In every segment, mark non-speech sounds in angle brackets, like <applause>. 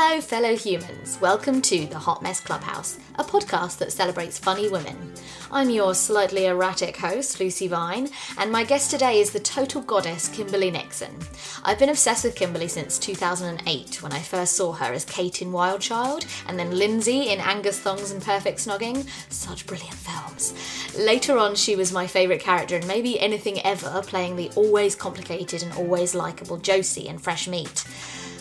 Hello, fellow humans. Welcome to the Hot Mess Clubhouse, a podcast that celebrates funny women. I'm your slightly erratic host, Lucy Vine, and my guest today is the total goddess, Kimberley Nixon. I've been obsessed with Kimberley since 2008 when I first saw her as Kate in Wild Child, and then Lindsay in Angus Thongs and Perfect Snogging. Such brilliant films. Later on, she was my favourite character in maybe anything ever, playing the always complicated and always likeable Josie in Fresh Meat.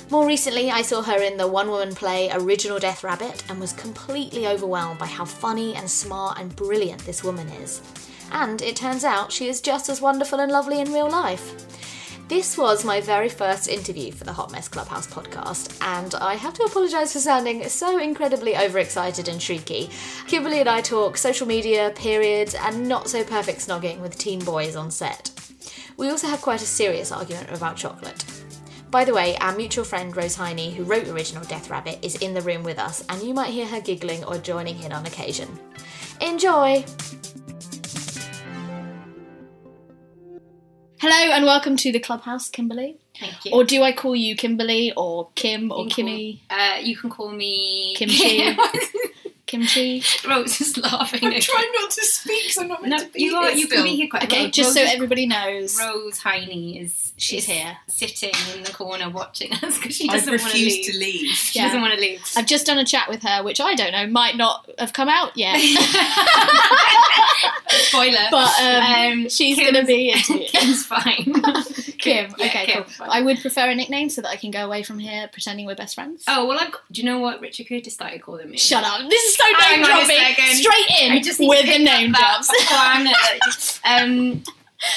More recently, I saw her in the one woman play Original Death Rabbit and was completely overwhelmed by how funny and smart and brilliant this woman is. And it turns out she is just as wonderful and lovely in real life. This was my very first interview for the Hot Mess Clubhouse podcast, and I have to apologise for sounding so incredibly overexcited and shrieky. Kimberley and I talk social media, periods, and not so perfect snogging with teen boys on set. We also have quite a serious argument about chocolate. By the way, our mutual friend Rose Heiney, who wrote Original Death Rabbit, is in the room with us, and you might hear her giggling or joining in on occasion. Enjoy! Hello and welcome to the clubhouse, Kimberley. Thank you. Or do I call you Kimberley or Kim or You Kimmy? Call, uh, you can call me Kimchi. <laughs> Kimchi? Rose is laughing. I'm trying not to speak because I'm not meant No, to be you are. here You still. can be here quite. Okay, Rose, just so Rose, everybody knows. Rose Heiney is She's here. sitting in the corner watching us because she doesn't want to leave. to leave. She Yeah. doesn't want to leave. I've just done a chat with her, which I don't know, might not have come out yet. <laughs> <laughs> Spoiler. but um, Um, she's going to be. <laughs> Kim's fine. Kim. Yeah, Okay, Kim, cool. fine. I would prefer a nickname so that I can go away from here pretending we're best friends. Oh well, I've got, do you know what Richard Curtis started calling me? Shut up. This is so name dropping. Straight in I just with the name drops. gonna- um,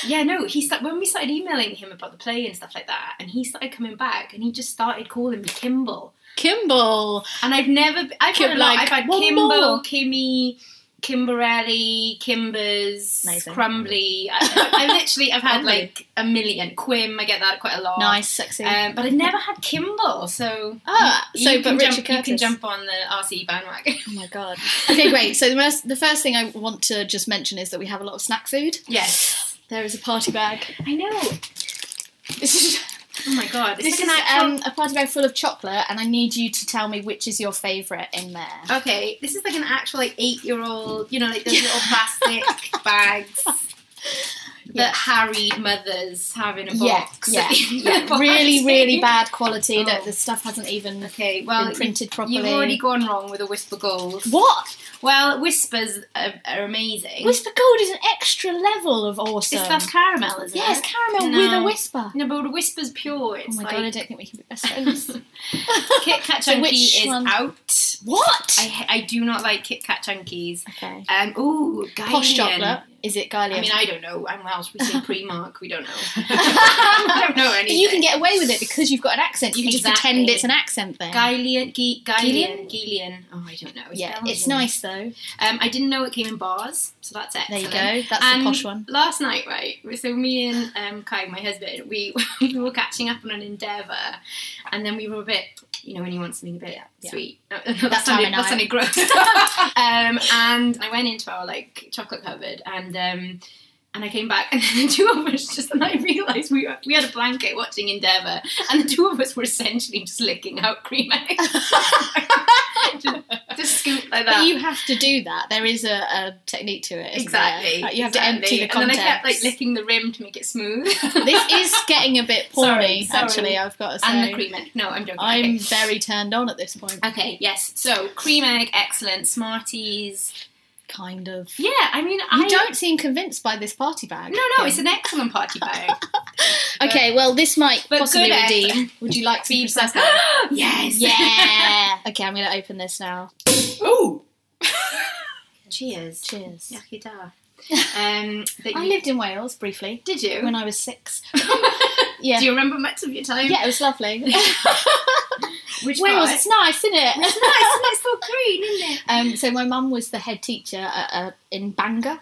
yeah, no, he started, when we started emailing him about the play and stuff like that, and he started coming back, and he just started calling me Kimball, Kimball. and I've never, I've Kim- had a lot, like, I've had Kimball, more. Kimmy. Kimberelli, Kimbers, Amazing. Crumbly. I, I <laughs> literally, I've had like a million. Quim, I get that quite a lot. Nice, sexy. Um, but I've never had Kimball, so Ah, so you but Richard jump, you can jump on the RC bandwagon. Oh my god. Okay, great. So the first, the first thing I want to just mention is that we have a lot of snack food. yes, There is a party bag. I know. This is Oh my god, this is um, a party bag full of chocolate, and I need you to tell me which is your favourite in there. Okay, this is like an actual like eight year old, you know, like those <laughs> little plastic bags. The harried mothers having a box. yeah, <laughs> yeah. Box. really, really bad quality. Oh. That the stuff hasn't even Okay, well, been printed properly. You've already gone wrong with a Wispa Gold. what? Well, Wispas are, are amazing. Wispa Gold is an extra level of awesome. It's that's caramel, isn't it? yes, it? caramel No. with a Wispa. No, but Wispa's pure. Oh my like god, I don't think we can be best <laughs> friends. Kit Kat <laughs> So Chunky is one- out. what? I, I do not like Kit Kat Chunkies. okay. Um, ooh, Guylian. Posh chocolate. Is it Guylian? I mean, I don't know. I'm Welsh. We say Primark. We don't know. <laughs> I don't know But you can get away with it because you've got an accent. You can just pretend it's an accent thing. Guylian, Gy- Guylian? Guylian, Guylian. Oh, I don't know. yeah, Belgian. it's nice though. Um, I didn't know it came in bars, so that's it. There you go. That's and the posh one. Last night, right? So me and um, Kai, my husband, we <laughs> we were catching up on an endeavour, and then we were a bit, you know, when you want something a bit yeah. sweet. <laughs> No, That sounded, that sounded gross. um, and I went into our like chocolate cupboard, and um, and I came back, <laughs> and the two of us just, and I realised we were, we had a blanket watching Endeavour, and the two of us were essentially just licking out cream eggs, <laughs> just, just scoop like that. But you have to do that. There is a, a technique to it. isn't Exactly. Like, you have exactly. to empty the And then I kept like licking the rim to make it smooth. this is getting a bit <laughs> porny, Sorry, sorry. actually. I've got to say. and the cream egg. No, I'm joking. I'm Okay. very turned on at this point. okay. Yes. So cream egg, excellent. Smarties. Kind of. Yeah. I mean, You I don't seem convinced by this party bag. No, no, it's an excellent party bag. <laughs> Okay, well, this might possibly redeem. Would you like some Feed prosecco? yes. yeah. <laughs> okay, I'm going to open this now. Ooh. <laughs> Cheers. Cheers. Iechyd da. Um, I you- lived in Wales briefly Did you? when I was six. Yeah. Do you remember much of your time? Yeah, it was lovely. <laughs> Which Wales, it's nice, isn't it? It's nice. and It's so green, isn't it? Um, so my mum was the head teacher at, uh, in Bangor.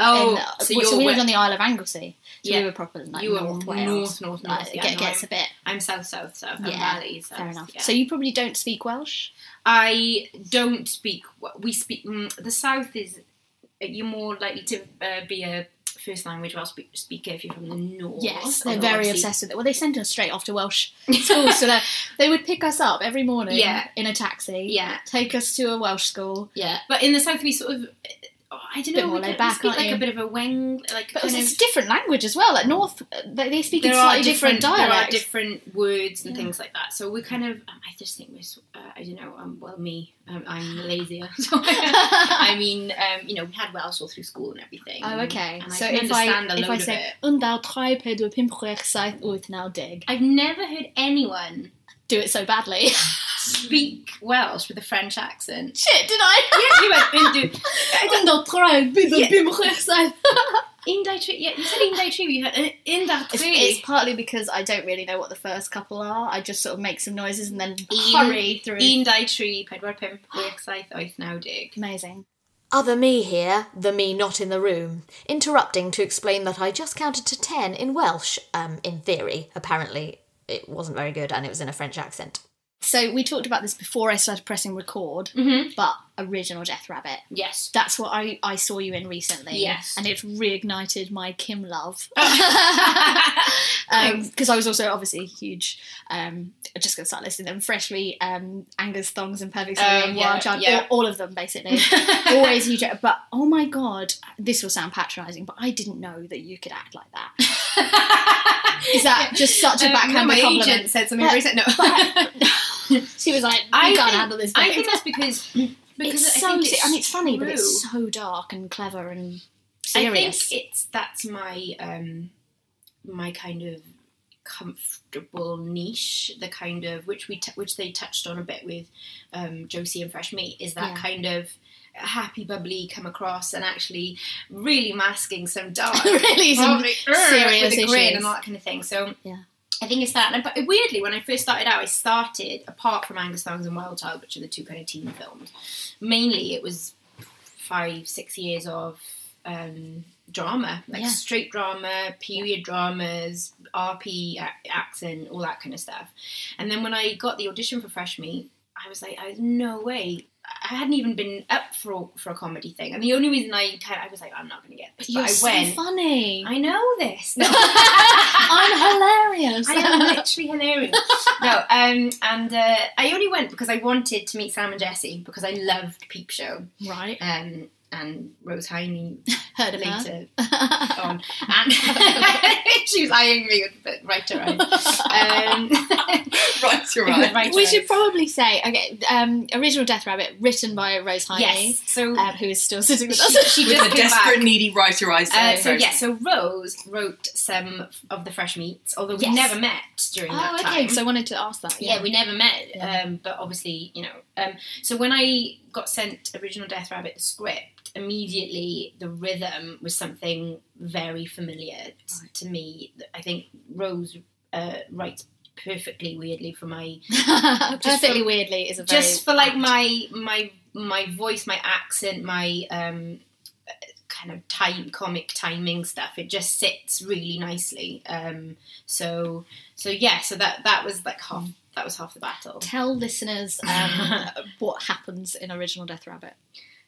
Oh, in, uh, so well, you're we lived we- on the Isle of Anglesey. So Yeah. we were proper like You were North north, Wales. north, north. Like, yeah, get, no, gets I'm, a bit. I'm south, south, south. I'm Yeah, valley, south. Fair enough. yeah. So you probably don't speak Welsh. I don't speak. We speak. Mm, the south is. You're more likely to uh, be a first language Welsh spe- speaker if you're from the north. Yes, they're very obviously- obsessed with it. Well, they sent us straight off to Welsh <laughs> school, so they- they would pick us up every morning Yeah. in a taxi, Yeah, take us to a Welsh school. yeah. But in the south, we sort of. Oh, I don't Bit know. more laid back, speak like you? a bit of a weng, like But it's of. a different language as well. Like North, they, they speak in slightly different, There are different words and Yeah. things like that. So we kind of. Um, I just think we're. Uh, I don't know. Um, well, me. Um, I'm <laughs> lazier. <laughs> So <laughs> I mean, um, you know, we had Welsh all through school and everything. Oh, okay. And so I if I if I say it. undau drei pedwar pump chwech saith deg, I've never heard anyone do it so badly. Speak Welsh with a French accent. Shit, did I? Yeah, you went into Undau drei pedwar Yeah. pump chwech saith. <laughs> Indai Tree. Yeah, you said Indai Tree. You had uh, Indai It's, Tree. it's partly because I don't really know what the first couple are. I just sort of make some noises and then Un- hurry through. Indai Tree. Pedwar pump chwech saith oeth naw dig. Amazing. Other me here, the me not in the room, interrupting to explain that I just counted to ten in Welsh, um, in theory. Apparently, it wasn't very good and it was in a French accent. So we talked about this before I started pressing record, Mm-hmm. but original Death Rabbit. Yes. That's what I, I saw you in recently. Yes. And it's reignited my Kim love. <laughs> Because I was also obviously a huge, um, I'm just going to start listing them freshly um, Angus Thongs and Perfect Oh, and yeah, Wild Child, yeah. all, all of them basically. <laughs> Always huge. But oh my god, this will sound patronising, but I didn't know that you could act like that. <laughs> Is that just such a Um, backhanded no, my compliment? agent said something But- very no. she was like, I can't think- handle this." I think that's because because it's I so. think se- I mean, it's funny, but it's so dark and clever and serious. I think it's that's my um my kind of comfortable niche the kind of which we t- which they touched on a bit with um Josie and Fresh Meat is that Yeah. kind of happy bubbly come across and actually really masking some <laughs> dark Really some serious with a grin issues. and all that kind of thing so Yeah. I think it's that, and but weirdly, when I first started out, I started apart from Angus Thongs and Wild Child, which are the two kind of teen films. Mainly, it was five, six years of um, drama, like Yeah. straight drama, period dramas, RP a- accent, all that kind of stuff. And then when I got the audition for Fresh Meat, I was like, I no way. I hadn't even been up for for a comedy thing, and the only reason I kind of, I was like, I'm not going to get this, But you're I so went. funny. I know this. No. <laughs> I'm hilarious. I am literally hilarious. No, um, and uh, I only went because I wanted to meet Sam and Jesse because I loved Peep Show. right. Um, and Rose Heiney <laughs> Heard of her. later <laughs> on, and <laughs> she was eyeing me with right to right. Um, right, right. right We should probably say, okay, um, original Death Rabbit, written by Rose Heiney, Yes. So um, who is still sitting with us. she just a desperate, back. needy writer I Uh, so yeah, so Rose wrote some of the fresh meats, although we Yes. never met during that Oh, time. okay. So I wanted to ask that. yeah, we never met. Yeah. Um, but obviously, you know. Um, so when I got sent original Death Rabbit the script, immediately the rhythm was something very familiar to me. I think Rose uh, writes perfectly weirdly for my <laughs> Perfectly for- weirdly is a very just for like my my my voice, my accent, my um kind of time comic timing stuff. It just sits really nicely. Um so so yeah, so that that was like half that was half the battle. Tell listeners um, <laughs> what happens in original Death Rabbit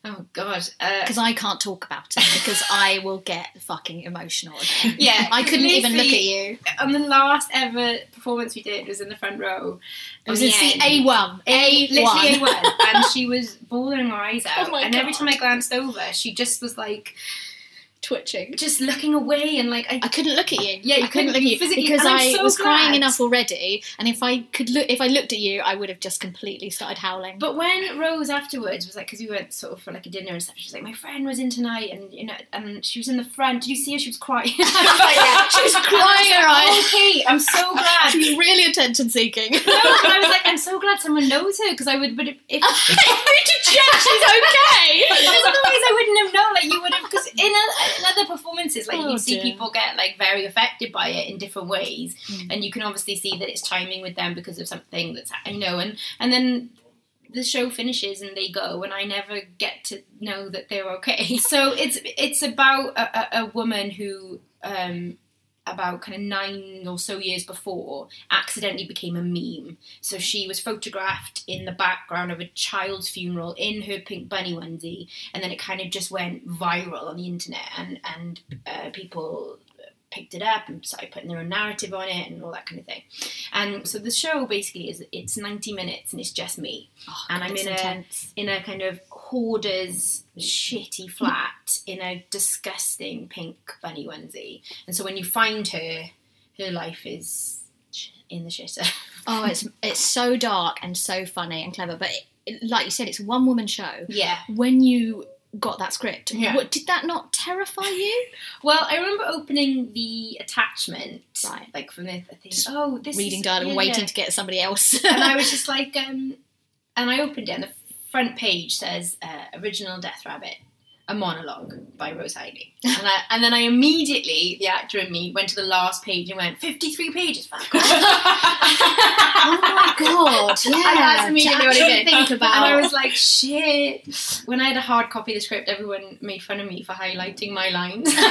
Oh god. Uh, because I can't talk about it because I will get fucking emotional again. yeah, <laughs> I couldn't even look at you. On the last ever performance we did was in the front row. It was in C. A one, A literally. A1, and she was bawling her eyes <laughs> out. Oh my and every time I glanced over, she just was like Twitching. just looking away and like I I couldn't look at you. Yeah, you I couldn't couldn't look at you physically- because I'm so was crying enough already. And if I could look, if I looked at you, I would have just completely started howling. But when Rose afterwards was like, because we went sort of for like a dinner and stuff, she was like, my friend was in tonight, and you know, and she was in the front. Did you see her? She was crying. <laughs> <laughs> I was like, yeah. she was crying her eyes. Okay, I'm so <laughs> glad. She was really attention seeking. no, and I was like, I'm so glad someone knows her because I would, but if, if I check she's okay. <laughs> because otherwise I wouldn't have known. Like you would have, because in, in other performances, like Oh, you see people get like very affected by it in different ways, Mm. and you can obviously see that it's chiming with them because of something that's you know, and and then the show finishes and they go, and I never get to know that they're okay. <laughs> So it's it's about a, a, a woman who. Um, about kind of nine or so years before, accidentally became a meme. So she was photographed in the background of a child's funeral in her pink bunny onesie, and then it kind of just went viral on the internet, and and uh, people picked it up and started putting their own narrative on it and all that kind of thing. And so the show basically is it's ninety minutes and it's just me, oh, and I'm It's in a intense. in a kind of hoarder's shitty flat in a disgusting pink bunny onesie. And so when you find her, her life is in the shitter. <laughs> Oh, it's it's so dark and so funny and clever. But it, like you said, it's a one woman show. yeah. When you got that script, Yeah. what, did that not terrify you? <laughs> Well, I remember opening the attachment, Right. like from the I think, Just oh, this Reading is, dialogue, yeah, waiting yeah. to get somebody else. <laughs> and I was <laughs> just like, um, and I opened it, and the front page says uh, "Original Death Rabbit." A monologue by Rose Heiney. And, I, and then I immediately, the actor in me, went to the last page and went, 53 pages, fuck <laughs> oh my god! <laughs> Yeah, that's immediately what I did. Think about. And I was like, shit. When I had a hard copy of the script, everyone made fun of me for highlighting my lines. <laughs> but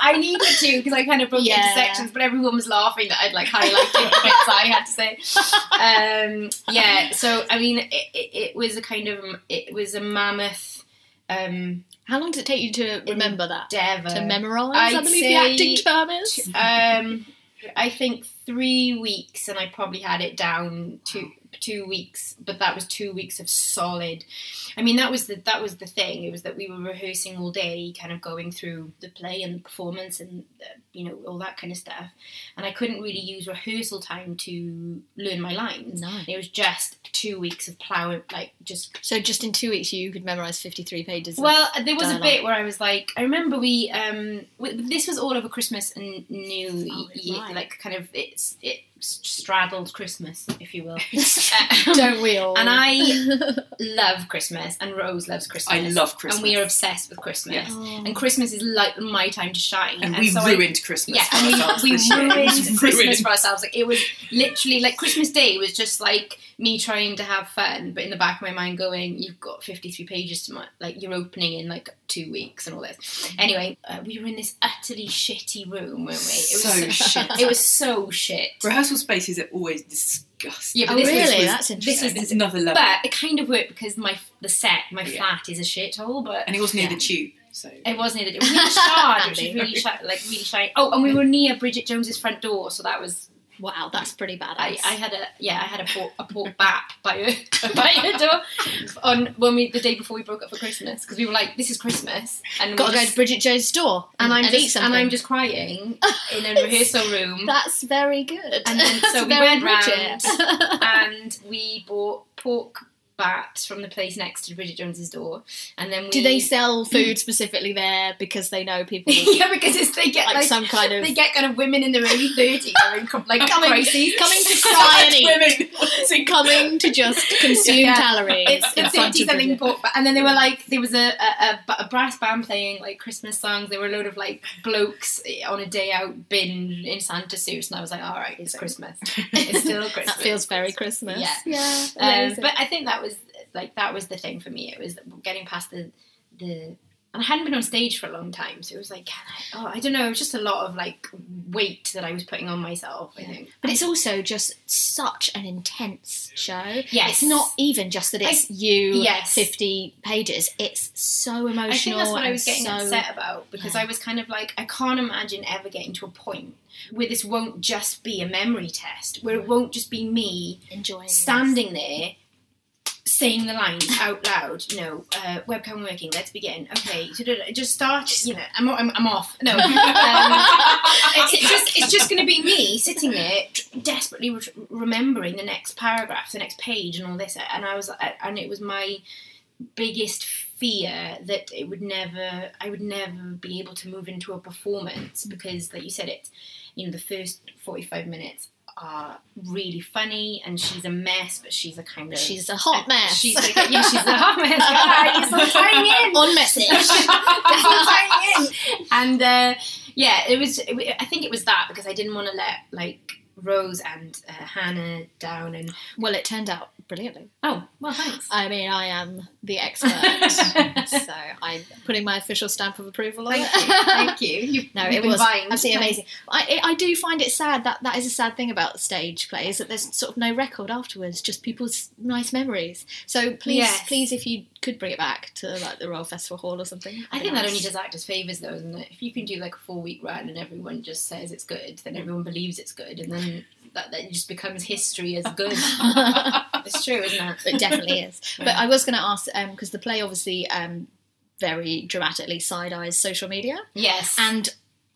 I needed to because I kind of broke Yeah. into sections, but everyone was laughing that I'd like highlighted the bits I had to say. Um, yeah, so I mean, it, it, it was a kind of, it was a mammoth um, How long did it take you to remember that? endeavour. To memorise, I I'd believe the say acting term is. Um, I think three weeks, and I probably had it down to two weeks. But that was two weeks of solid. I mean, that was the that was the thing. It was that we were rehearsing all day, kind of going through the play and the performance, and uh, you know all that kind of stuff. And I couldn't really use rehearsal time to learn my lines. No. It was just two weeks of plowing, like just So just in two weeks, you could memorise fifty-three pages. of- well, there was dialogue. a bit where I was like, I remember we, um, w- this was all over Christmas and New Oh, Year, right. like kind of it's it straddled Christmas, if you will. <laughs> Don't we all? And I <laughs> love Christmas, and Rose loves Christmas. I love Christmas. and we are obsessed with Christmas. Yes. Oh. And Christmas is like my time to shine. And we so I- ruined Christmas. yeah, for and we, we ruined <laughs> Christmas for ourselves. Like it was literally like Christmas Day was just like me trying to have fun, but in the back of my mind going, "You've got fifty-three pages to my, like you're opening in like two weeks and all this." Anyway, uh, we were in this utterly shitty room, weren't we? It was So shit. It was so shit. Rehearsal spaces are always disgusting. Yeah, but Oh, this, really? was- That's interesting. It's another level. but it kind of worked because my the set, my Yeah. flat is a shithole, but and it was near Yeah. the tube, so It was near the. It was near Shard, which was really shi- like really shiny. Oh, and we were near Bridget Jones's front door, so that was Wow, that's pretty badass. I, I had a yeah, I had a pork, a pork bap by a <laughs> by a door on when we the day before we broke up for Christmas because we were like, this is Christmas, and Got to go to Bridget Jones' store and I'm eat just something. and I'm just crying <laughs> in a rehearsal room, That's very good. and then so we went Bridget. round <laughs> and we bought pork bats from the place next to Bridget Jones's door, and then we Do they sell <clears throat> food specifically there because they know people <laughs> yeah, because it's, they get like, like, some kind of they get kind of women in their early thirties like coming, crises. coming to <laughs> cry and eat, Women. coming to just <laughs> consume Yeah. calories. It's, it's front something pork, and then they were like, there was a, a, a, a brass band playing like Christmas songs. There were a load of like blokes on a day out binge in Santa suits, and I was like, all right, it's Christmas. It's still Christmas. That feels very Christmas. Yeah. yeah. Um, but I think that was like that was the thing for me. It was getting past the the. And I hadn't been on stage for a long time, so it was like, can I? Oh, I don't know. It was just a lot of like weight that I was putting on myself. I think. But it's also just such an intense show. Yes. It's not even just that it's you, Yes. 50 pages. It's so emotional. I think that's what I was getting so, upset about because Yeah. I was kind of like, I can't imagine ever getting to a point where this won't just be a memory test, where it won't just be me Enjoying standing there saying the lines out loud. You know, uh, webcam working. Let's begin. Okay, so da- da- just start. You know, I'm, I'm, I'm off. No, <laughs> um, it's, it's just it's just going to be me sitting there desperately re- remembering the next paragraph, the next page, and all this. And I was, and it was my biggest fear that it would never I would never be able to move into a performance because like you said it you know the first 45 minutes are really funny and she's a mess but she's a kind of She's a hot mess. she's like a, yeah she's a hot mess you're so tying in On message. <laughs> Tying in. and uh, yeah it was it, I think it was that because I didn't want to let like Rose and uh, Hannah down and well, it turned out brilliantly. oh well thanks I mean, I am the expert, <laughs> so I'm putting my official stamp of approval on thank it. you thank you <laughs> You've, No, you've it was vying. absolutely amazing. I, I do find it sad that that is a sad thing about stage plays that there's sort of no record afterwards, just people's nice memories. So please, Yes. please, if you could bring it back to like the Royal Festival Hall or something. I think be that only does actors favours, though, isn't it? If you can do like a four week run and everyone just says it's good, then everyone believes it's good, and then that, that just becomes history as <laughs> good. <laughs> it's true, isn't it? it definitely is. <laughs> But I was going to ask because the play obviously um, very dramatically side eyes social media, Yes. and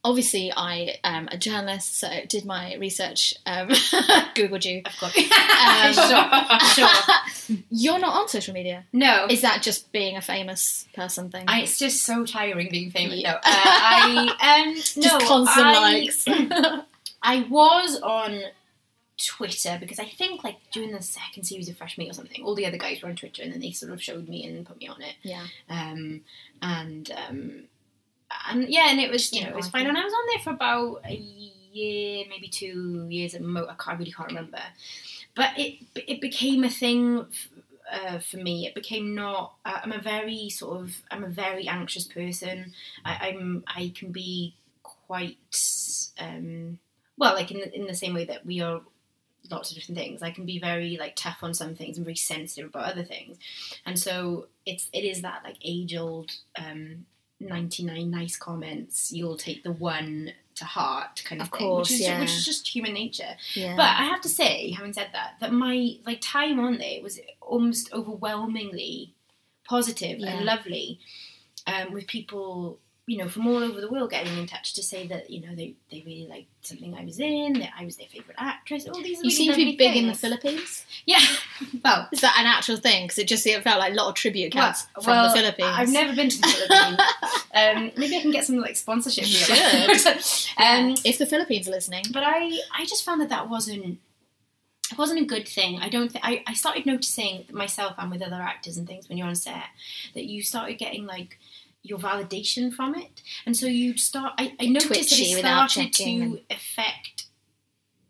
obviously I am a journalist, so did my research, um, googled you. of course. Um, sure, sure. You're not on social media. No. Is that just being a famous person thing? I, it's just so tiring being famous. Yeah. No, uh, I um, just no, constant I, likes. I was on Twitter because I think like during the second series of Fresh Meat or something, all the other guys were on Twitter and then they sort of showed me and put me on it. yeah. um, and um, and yeah, and it was you know it was fine, and I was on there for about a year, maybe two years at mo. I, can't, I really can't remember, but it it became a thing. f- Uh, for me, it became not. Uh, I'm a very sort of. I'm a very anxious person. I, I'm. I can be quite. Um, well, like in the, in the same way that we are lots of different things. I can be very like tough on some things and very sensitive about other things, and so it's it is that like age old um, ninety nine nice comments. You'll take the one to heart kind of, Of thing, course, which is yeah. which is just human nature. Yeah. But I have to say, having said that, that my like time on there was almost overwhelmingly positive Yeah. and lovely, um, with people you know from all over the world getting in touch to say that you know they, they really liked something I was in, that I was their favourite actress. All these little things. you really seem to be big in the. Philippines. Yeah, <laughs> well. Is that an actual thing? Because it just it felt like a lot of tribute accounts well, from well, the Philippines. I've never been to the Philippines. <laughs> um, maybe I can get some like sponsorship. Here. <laughs> um, if the Philippines are listening, but I, I just found that that wasn't it wasn't a good thing. I don't think I, I started noticing myself and with other actors and things when you're on set that you started getting like your validation from it, and so you start. I, I noticed that it started to and- affect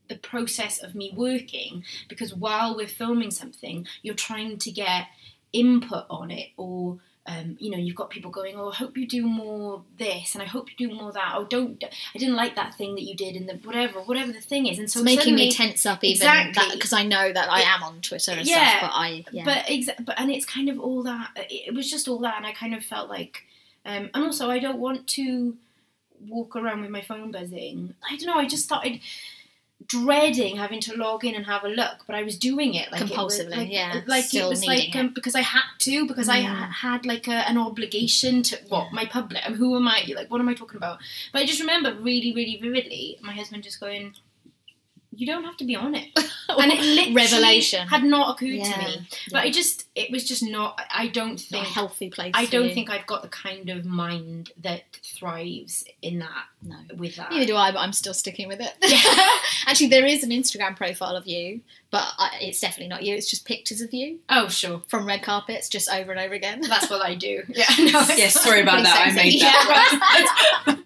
the process of me working because while we're filming something, you're trying to get input on it or um, you know, you've got people going, "Oh, I hope you do more this, and I hope you do more that." Oh, don't! I didn't like that thing that you did and the whatever, whatever the thing is, and so it's making me tense up even Exactly. because I know that I am on Twitter and Yeah, stuff. But I, yeah. But exa- but and it's kind of all that. It was just all that, and I kind of felt like, um, and also I don't want to walk around with my phone buzzing. I don't know. I just started. dreading having to log in and have a look, but I was doing it like it was- Compulsively, like, yeah, Like it was like um, because I had to because I Mm. ha- had like a, an obligation to what my public. I mean, who am I? Like, what am I talking about? But I just remember really, really vividly my husband just going. You don't have to be on it, <laughs> and it literally Revelation. had not occurred Yeah, to me. But I just, it was just not. I don't Not a think healthy place. I don't you. think I've got the kind of mind that thrives in that. No. with that. Neither do I, but I'm still sticking with it. <laughs> <laughs> Actually, there is an Instagram profile of you, but I, it's definitely not you. It's just pictures of you Oh, sure. from red carpets, just over and over again. That's what I do. Yeah. No, Yes, sorry about Pretty that. I made that. Yeah, right.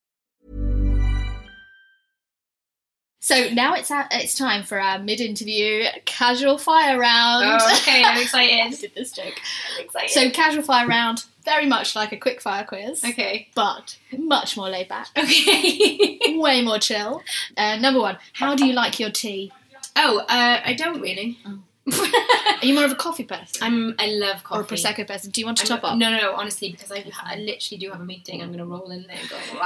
So now it's our, it's time for our mid-interview casual fire round. Oh, okay, I'm excited. <laughs> I did this joke. I'm excited. So casual fire round, very much like a quick fire quiz. okay. But much more laid back. Okay. <laughs> Way more chill. Uh, number one, how do you like your tea? oh, uh, I don't really. <laughs> Are you more of a coffee person I'm. I love coffee. or a prosecco person? Do you want to I'm- top up? No, no, no. Honestly, because I, I literally do have a meeting. I'm going to roll in there going. Wow.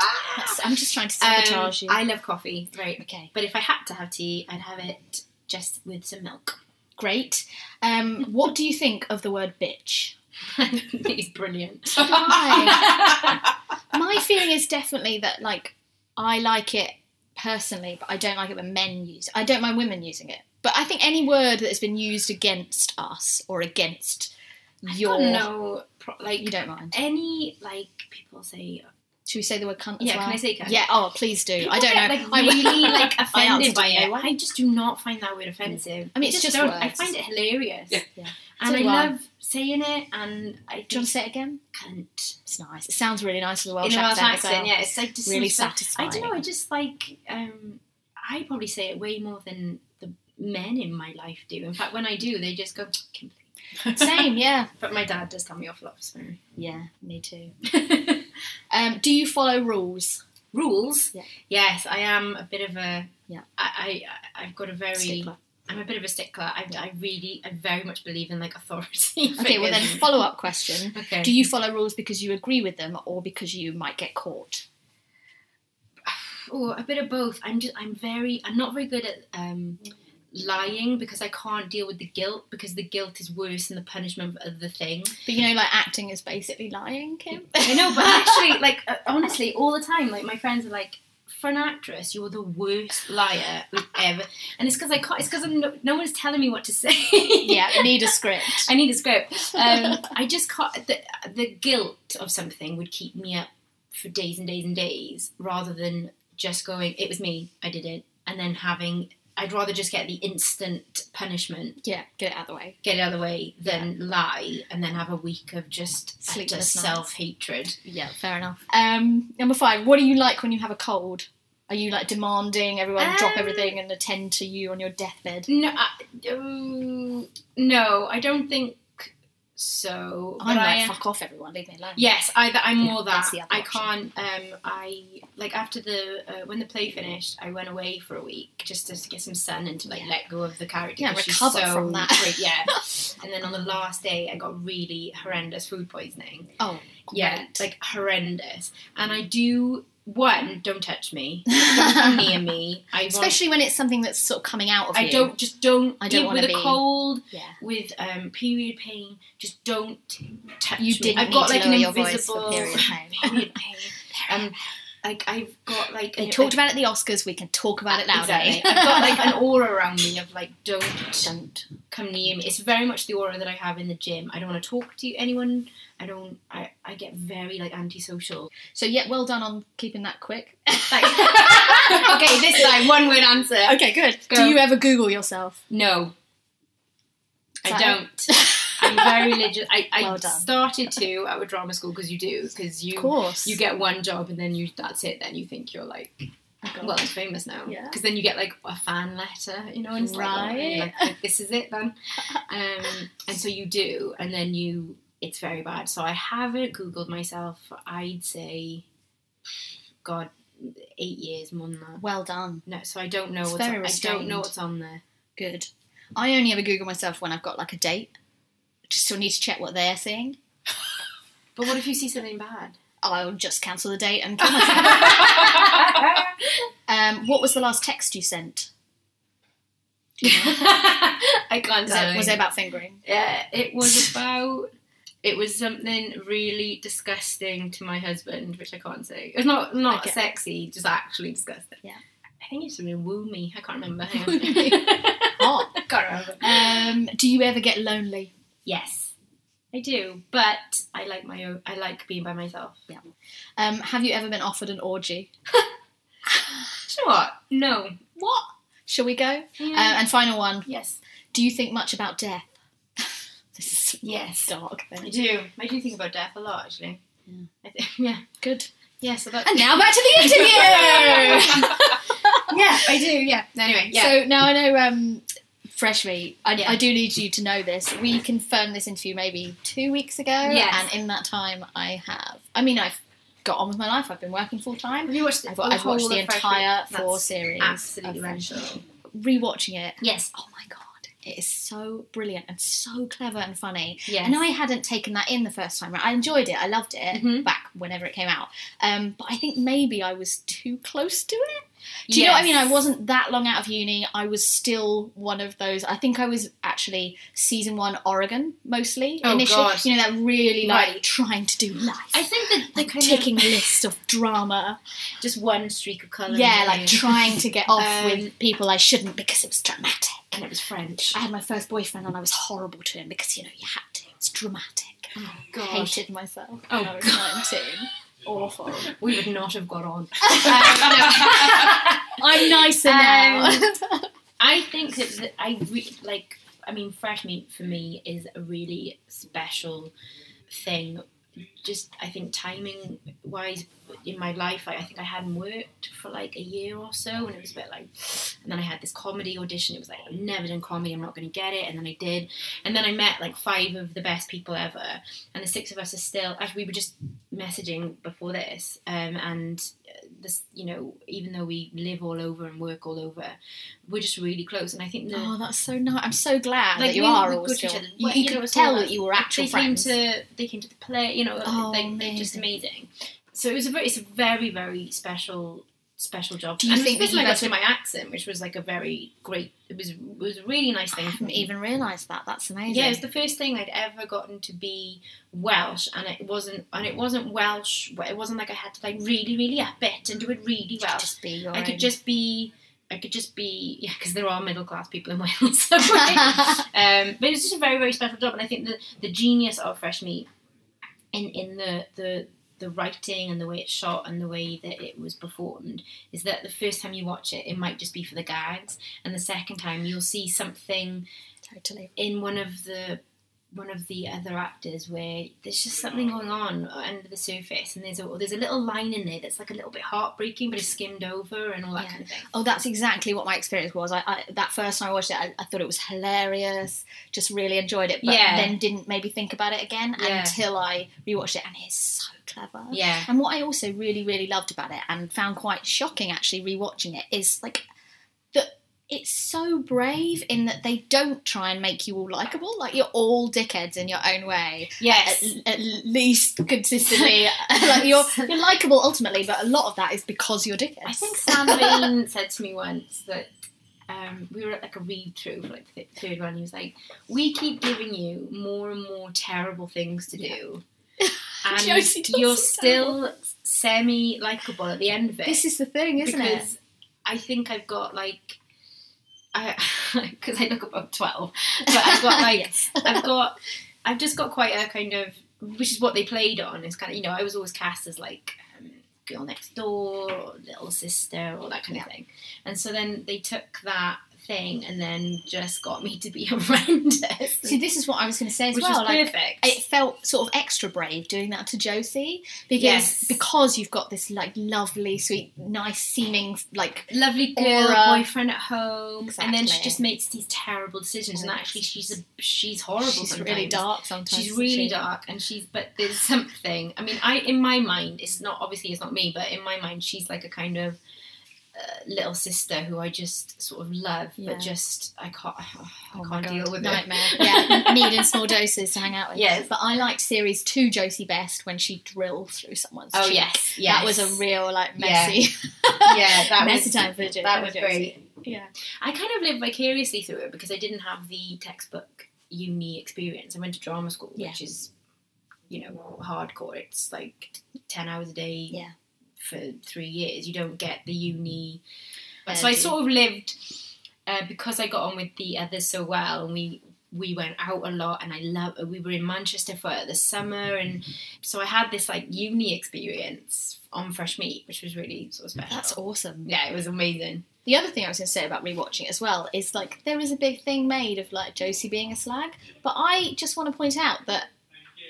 I'm just trying to Um, sabotage you. I love coffee. Right. Okay. But if I had to have tea, I'd have it just with some milk. Great. Um, what do you think of the word bitch? <laughs> it's brilliant. <laughs> My feeling is definitely that like I like it personally, but I don't like it when men use it. I don't mind women using it. But I think any word that has been used against us or against your no, pro- like you don't mind. any like people say. Should we say the word cunt as Yeah, well? can I say cunt? Yeah, oh please do. People I don't get, know. Like I- really <laughs> like offended by it. one. I just do not find that word offensive. I mean, it's just don't. I find it hilarious. Yeah. Yeah. And So I do I. love saying it, and I Do you want to say it again? cunt. It's nice. It sounds really nice with a Welsh in a Welsh accent. accent, well. yeah, it's like just Really so- I don't know. I just like. Um, I probably say it way more than the men in my life do. In fact, when I do, they just go. Kimberley. <laughs> Same, yeah. But my dad does tell me off a lot for. Yeah, me too. <laughs> Um, do you follow rules? Rules. Yeah. Yes, I am a bit of a. Yeah. I, I I've got a very. Stickler. I'm a bit of a stickler. I, I really, I very much believe in like authority. <laughs> Okay, well then, follow up question. Okay. Do you follow rules because you agree with them or because you might get caught? <sighs> Oh, a bit of both. I'm just, I'm very, I'm not very good at um, lying because I can't deal with the guilt because the guilt is worse than the punishment of the thing. But you know, like acting is basically lying, Kim. I know, but <laughs> actually, like uh, honestly, all the time, like my friends are like, "For an actress, you're the worst liar we've ever." And it's because I can't. It's because no, no one's telling me what to say. yeah, I need a <laughs> script. I need a script. Um, I just can't. The, the guilt of something would keep me up for days and days and days, rather than just going, "It was me. I did it," and then having. I'd rather just get the instant punishment, Yeah, get it out of the way. get it out of the way, than lie and then have a week of just self hatred. Yeah, fair enough. Um, number five, what do you like when you have a cold? Are you like demanding everyone drop Um, everything and attend to you on your deathbed? No, I, oh, no, I don't think so. I'm like, I, fuck off, everyone, leave me alone. Yes, I, I'm Yeah, more that's that. I can't. Um, I like after the uh, when the play finished, I went away for a week just to get some sun and to like Yeah. let go of the character. Yeah, recover so from that. great, yeah. <laughs> and then on the last day, I got really horrendous food poisoning. Oh, Yeah, great. like horrendous. And I do one, don't touch me, <laughs> don't come near me. I want, especially when it's something that's sort of coming out of I you. don't just don't. I don't with a be- cold Yeah. with um, period pain. Just don't touch You me. didn't I've got like an invisible for period <laughs> pain. period pain. <laughs> Um, like I've got like They an- talked about it at the Oscars. We can talk about it now. Exactly. I've got like an <laughs> aura around me of like don't don't. come near me. It's very much the aura that I have in the gym. I don't want to talk to anyone. I don't. I, I get very like antisocial. So yeah, well done on keeping that quick. <laughs> Okay, this time one word answer. okay, good. Go. Do you ever Google yourself? No, I don't. <laughs> I'm very religious. I, I Well started to at a drama school because you do because you Of course. you get one job and then you that's it. Then you think you're like Oh, well, I'm famous now. Yeah. Because then you get like a fan letter, you know, and it's like, Right. like, like, this is it then. Um, and so you do, and then you, it's very bad. So I haven't Googled myself, I'd say, God, eight years more than that. well done. No, so I don't know It's what's very on, I don't know what's on there. Good. I only ever Google myself when I've got like a date. Just still need to check what they're seeing. But what if you see something bad? I'll just cancel the date and kill <laughs> myself. um, what was the last text you sent? You know? <laughs> I can't Was tell. it, was it about fingering? Yeah, it was about. It was something really disgusting to my husband, which I can't say. It's not not Okay. sexy, just actually disgusting. Yeah. I think it's something woo me. I can't remember. Hang Woo on. me. Hot. Can't remember. Um, do you ever get lonely? Yes, I do, but I like my own. I like being by myself. Yeah. Um, have you ever been offered an orgy? Do you know what? No. What? Shall we go? Yeah. Uh, and final one. Yes. Do you think much about death? <laughs> this is Yes. dark. I do. I do think about death a lot, actually. Yeah. I think, <laughs> yeah. Good. Yeah. So that's. And now back to the interview. <laughs> yeah, I do. Yeah. Anyway. Yeah. So now I know, um, Fresh Meat, I, Yeah. I do need you to know this. We confirmed this interview maybe two weeks ago. Yes. And in that time, I have. I mean, I've got on with my life. I've been working full time. Have you watched the, I've, I've watched the Fresh entire four That's series. Absolutely of Fresh mental. Meat. Rewatching it. Yes. Oh my god. It is so brilliant and so clever and funny. Yes. And I hadn't taken that in the first time. round. I enjoyed it. I loved it Mhm. back whenever it came out. Um, but I think maybe I was too close to it. Do you know what I mean? I wasn't that long out of uni. I was still one of those. I think I was actually season one Oregon mostly Oh, initially. God. You know that really like Right. trying to do life. I think that the like ticking of, list of drama. just one streak of colour. Yeah, like trying to get off Um, with people I shouldn't because it was dramatic. and it was French. I had my first boyfriend and I was horrible to him because you know you had to. It's dramatic. Oh I hated myself Oh, when I was God. nineteen. Awful. <laughs> we would not have got on. <laughs> I'm nicer now. Um, I think that, that I re- like. I mean, fresh meat for me is a really special thing. Just, I think timing wise in my life, I, I think I hadn't worked for like a year or so, and it was a bit like. And then I had this comedy audition. It was like I've never done comedy. I'm not going to get it. And then I did. And then I met like five of the best people ever, and the six of us are still. Actually, we were just messaging before this, um, and this, you know, even though we live all over and work all over, we're just really close. And I think the Oh, that's so nice. I'm so glad like that you we- are all good still. each other. You, Well, you know, could tell that you were actual they friends. Came to, they came to the play, you know, Oh, like, they're just amazing. So it was a very, it's a very, very special special job. Do you and think it was that the you first time I better- got to my accent, which was like a very great. It was it was a really nice I thing for hadn't me. even realised that. That's amazing. Yeah, it was the first thing I'd ever gotten to be Welsh, and it wasn't and it wasn't Welsh. It wasn't like I had to like really really up it and do it really well. just be I could just be. I could just be, yeah, because there are middle class people in <laughs> Wales. <laughs> Um, but it was just a very, very special job, and I think the the genius of Fresh Meat in in the the the writing and the way it's shot and the way that it was performed is that the first time you watch it, it might just be for the gags, and the second time you'll see something totally. in one of the one of the other actors where there's just something going on under the surface, and there's a there's a little line in there that's like a little bit heartbreaking, but it's skimmed over and all that Yeah. kind of thing. Oh, that's exactly what my experience was. I, I that first time I watched it, I, I thought it was hilarious. Just really enjoyed it, but Yeah. then didn't maybe think about it again Yeah. until I rewatched it, and it's so clever. Yeah. And what I also really, really loved about it, and found quite shocking actually rewatching it, is like that it's so brave in that they don't try and make you all likable. Like you're all dickheads in your own way. Yes. At, at least consistently, <laughs> like you're you're likable ultimately, but a lot of that is because you're dickheads. I think Sam Bain said to me once that um, we were at like a read through for like the third one. He was like, "We keep giving you more and more terrible things to do, <laughs> and <laughs> Josie you're still semi likable at the end of it." this is the thing, isn't because it? I think I've got like. I <laughs> because I look about twelve, but I've got <laughs> like I've got I've just got quite a kind of which is what they played on. Is kind of you know I was always cast as like um, girl next door or little sister or that kind of thing, and so then they took that thing and then just got me to be <laughs> horrendous, See, this is what I was going to say as which well. like, perfect. it felt sort of extra brave doing that to Josie because Yes. because you've got this like lovely, sweet, nice seeming like lovely girl, Aura. boyfriend at home, and then she just makes these terrible decisions. And actually, she's a she's horrible. she's sometimes. really dark sometimes. She's really she? dark, and she's but there's something. I mean, I in my mind, it's not obviously it's not me, but in my mind, she's like a kind of little sister who I just sort of love, Yeah. but just I can't I Oh can't deal with nightmare. it. <laughs> yeah, <laughs> need in small doses to hang out with. Yes. but I liked series two Josie best when she drilled through someone's. Oh cheek. yes, yes, that was a real like messy, <laughs> yeah, that messy was time for Jo- that was Josie. great. Yeah, I kind of lived vicariously through it because I didn't have the textbook uni experience. I went to drama school, Yeah. which is, you know, hardcore. It's like ten hours a day Yeah. For three years. You don't get the uni. Uh, so I sort of lived uh, because I got on with the others so well, and we we went out a lot, and I love. We were in Manchester for the summer, and so I had this like uni experience on Fresh Meat, which was really sort of special. that's awesome. Yeah, it was amazing. The other thing I was going to say about rewatching it as well is like there is a big thing made of like Josie being a slag, but I just want to point out that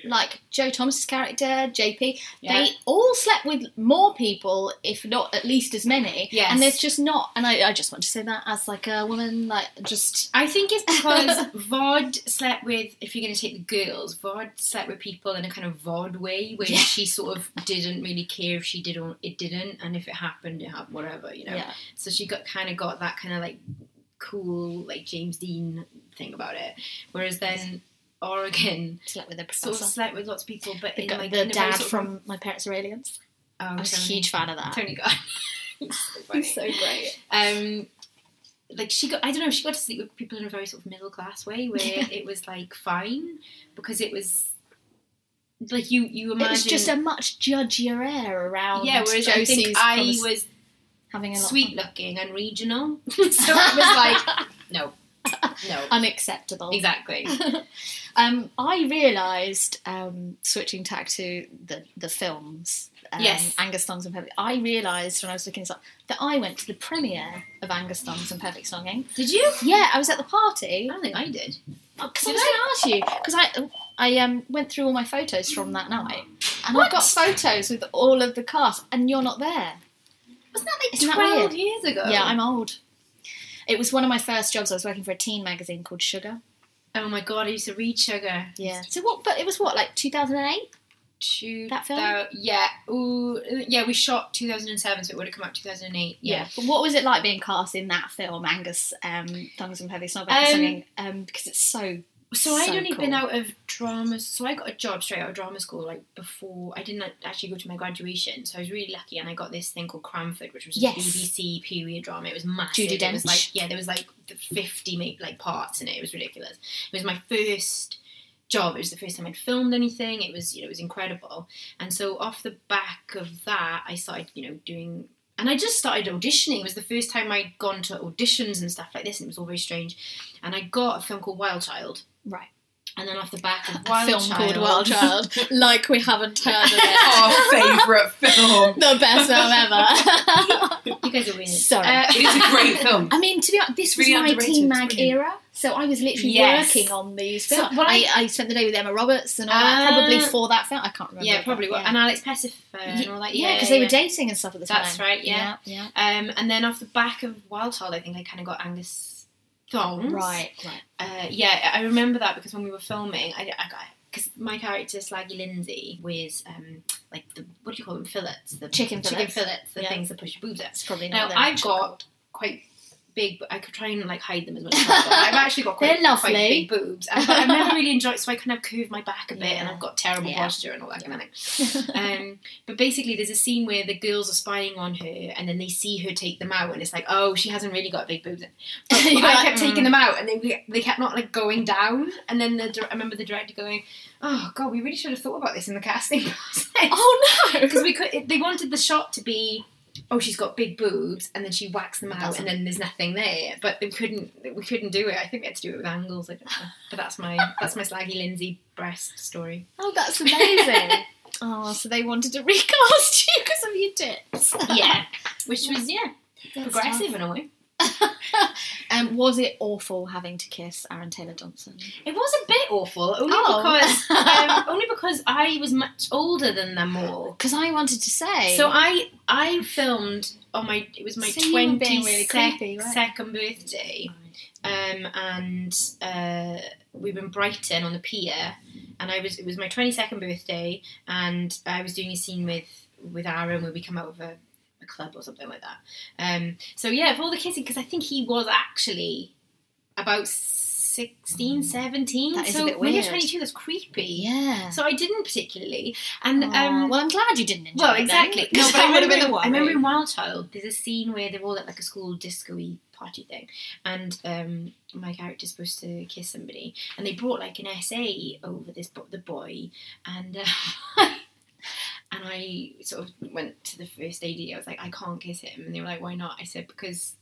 like Joe Thomas's character, JP, Yeah. they all slept with more people, if not at least as many. Yes. And there's just not, and I, I just want to say that as like a woman, like just I think it's because <laughs> Vod slept with, if you're going to take the girls, Vod slept with people in a kind of Vod way where Yeah. she sort of didn't really care if she did or it didn't, and if it happened, it happened, whatever, you know. Yeah. So she got kind of got that kind of like cool, like James Dean thing about it. Whereas then Oregon <laughs> slept with a sort of professor. slept with lots of people, but The, in like the in a very dad from My Parents Are Aliens. oh, I was a huge fan of that. Tony God. <laughs> He's <laughs> so great. um like she got I don't know she got to sleep with people in a very sort of middle class way where it was like fine because it was like you you It imagine was just a much judgier air around yeah whereas I think I was having a sweet looking and regional so it was like no no unacceptable. exactly <laughs> Um, I realised, um, switching tack to the, the films, um, Yes. Angus Thongs and Perfect, I realised when I was looking this up that I went to the premiere of Angus Thongs and Perfect Snogging. did you Yeah, I was at the party. I don't think I did Because I was going to ask you, because I, I um, went through all my photos from that night, and I've got photos with all of the cast, and you're not there. wasn't that like Isn't 12 weird? years ago Yeah, I'm old. It was one of my first jobs. I was working for a teen magazine called Sugar. oh my god I used to read Sugar Yeah. So what? But it was what, like 2008? Two That film? thou- yeah ooh yeah we shot 2007 so it would have come out 2008 yeah. But what was it like being cast in that film, Angus um, Thongs and Perfect Song Um, Singing? Um, because it's so So I'd only been out of drama. So I got a job straight out of drama school, like before. I didn't actually go to my graduation, so I was really lucky, and I got this thing called Cranford, which was a BBC period drama. It was massive. Judi It was Dench. like yeah, there was like the fifty like parts in it. It was ridiculous. It was my first job. It was the first time I'd filmed anything. It was you know it was incredible. And so off the back of that, I started you know doing. And I just started auditioning. It was the first time I'd gone to auditions and stuff like this, and it was all very strange. And I got a film called Wild Child, Right. And then off the back of A Wild film Child, called Wild Child. <laughs> like we haven't heard of it. <laughs> Our favourite film. the best film ever. <laughs> You guys are weird. Sorry. Uh, It is a great film. I mean, to be honest, this was my Teen Mag era, so I was literally Yes. working on these So films. what I, I- I spent the day with Emma Roberts and all that, Ah. probably for that film. I can't remember. yeah, but probably. Yeah. And Alex Pettyfer and all that. yeah, Yeah, because they were dating and stuff at the time. That's right, yeah. yeah, Um, and then off the back of Wild Child, I think I kind of got Angus Thongs. right, right. Uh, yeah, I remember that because when we were filming, I, I got because my character Slaggy Lindsay wears um like the what do you call them fillets the Chicken chicken fillets. fillets the Yeah. things that push your boobs out. It's probably Now not. them I've got called. quite big, but I could try and like hide them as much as <laughs> possible. I've actually got quite, quite big boobs. I've, I've never really <laughs> enjoyed, so I kind of curve my back a bit, and I've got terrible Yeah. posture and all that kind of thing. Um, but basically, there's a scene where the girls are spying on her, and then they see her take them out, and it's like, oh, she hasn't really got big boobs. But, <laughs> but I like, kept mm. taking them out, and they they kept not like going down. And then the I remember the director going, "Oh God, we really should have thought about this in the casting process." Oh no! because we could they wanted the shot to be oh she's got big boobs and then she whacks them out and then there's nothing there but we couldn't we couldn't do it i think we had to do it with angles i don't know but that's my that's my slaggy lindsay breast story Oh, that's amazing. <laughs> oh, so they wanted to <laughs> recast you because of your tits. yeah <laughs> which was yeah That's progressive tough. in a way <laughs> Um, was it awful having to kiss Aaron Taylor Johnson? it was a bit awful only Oh. because <laughs> um, only because i was much older than them all Because I wanted to say. So I I filmed on my it was my So you were being twenty really creepy, right? second birthday, um, and uh, we were in Brighton on the pier, and I was it was my twenty second birthday, and I was doing a scene with with Aaron where we come out of a, a club or something like that. Um, so yeah, for all the kissing because I think he was actually about 16, 17. That is a so bit when you're 22, that's creepy. Yeah. So I didn't particularly, and um, well, I'm glad you didn't enjoy well, it. exactly. 'cause but I would have remember, been a worry. I remember in Wild Child, there's a scene where they're all at like a school disco-y party thing, and um, my character's supposed to kiss somebody, and they brought like an essay over this bo- the boy, and uh, <laughs> and I sort of went to the first AD. I was like, I can't kiss him, and they were like, Why not? I said because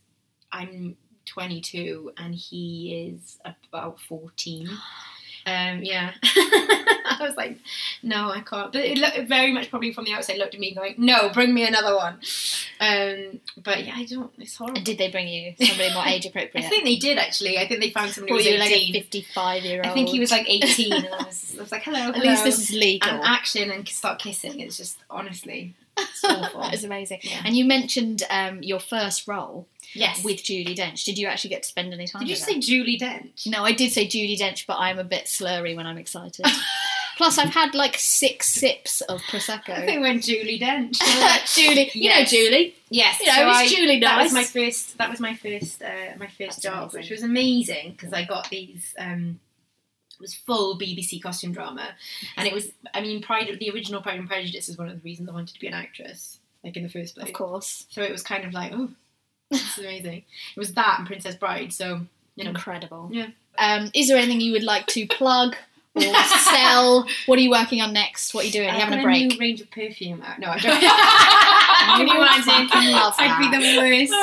I'm 22 and he is about 14. <gasps> Um, yeah. <laughs> <laughs> I was like, no, I can't. But it looked very much probably from the outside looked at me going, no, bring me another one. Um, but yeah, I don't. It's horrible. And did they bring you somebody more age appropriate? I think they did actually. I think they found somebody or who you was like a 18. 55 year old? I think he was like 18, and I was, I was like, hello, hello. At least this is legal. And action and start kissing. It's just honestly, it's <laughs> awful. that is amazing. Yeah. And you mentioned um, your first role yes. with Julie Dench. Did you actually get to spend any time did you with say? Julie Dench? No, I did say Julie Dench, but I'm a bit slurry when I'm excited. <laughs> Plus, I've had like six sips of prosecco. I think went Julie Dench. <laughs> Julie, you Yes. know Julie. Yes, You know, so it's I- Julie That nice. was my first. That was my first. Uh, my first That's job, amazing. which was amazing because I got these. Um, it was full BBC costume drama, and it was. I mean, Pride. The original Pride and Prejudice is one of the reasons I wanted to be an actress, like in the first place. Of course. So it was kind of like, oh, this is amazing. It was that and Princess Bride. So you know, Incredible. Yeah. Um, is there anything you would like to plug or sell? What are you working on next? What are you doing? Are you having a got break? new range of perfume out. No, I'm joking. Can you imagine? fucking love I'd be the worst.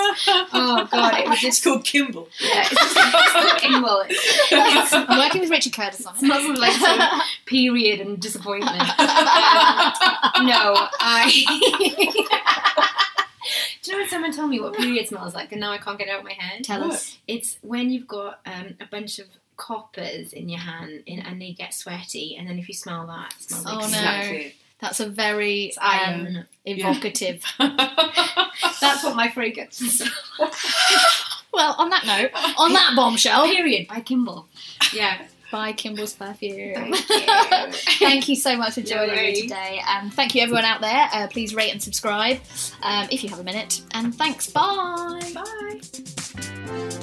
Oh god, it was It's just. called Kimball. Yeah, it's just Kimball. It's, I'm working with Richard Curtis on It it. smells like sort of period and disappointment. Um, <laughs> no, I. <laughs> Do you know when someone told me what period smells like, and now I can't get it out of my head? Tell us. It's when you've got um, a bunch of coppers in your hand, in, and they get sweaty, and then if you smell that, it smells Oh, like no. Exactly. That's a very um, evocative. <laughs> <laughs> That's what my fragrance is. <laughs> Well, on that note, on that bombshell, Period by Kimball. Yeah. by Kimball's perfume. Thank you. Thank you so much for No joining me today. Um, thank you, everyone out there. Uh, please rate and subscribe um, if you have a minute. And thanks. Bye. Bye.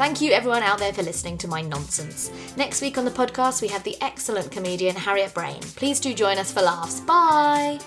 Thank you, everyone out there, for listening to my nonsense. Next week on the podcast, we have the excellent comedian Harriet Braine. Please do join us for laughs. Bye!